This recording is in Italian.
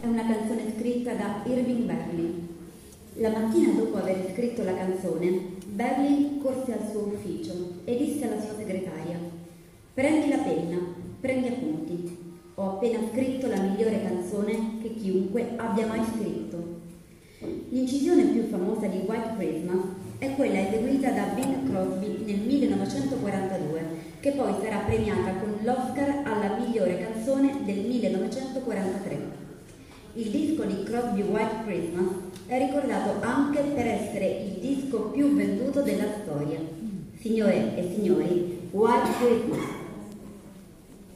è una canzone scritta da Irving Berlin. La mattina dopo aver scritto la canzone, Berlin corse al suo ufficio e disse alla sua segretaria: Prendi la penna, prendi appunti. Ho appena scritto la migliore canzone che chiunque abbia mai scritto. L'incisione più famosa di White Christmas è quella eseguita da Bing Crosby nel 1942, che poi sarà premiata con l'Oscar alla migliore canzone del 1943. Il disco di Crosby White Christmas è ricordato anche per essere il disco più venduto della storia. Signore e signori, White Christmas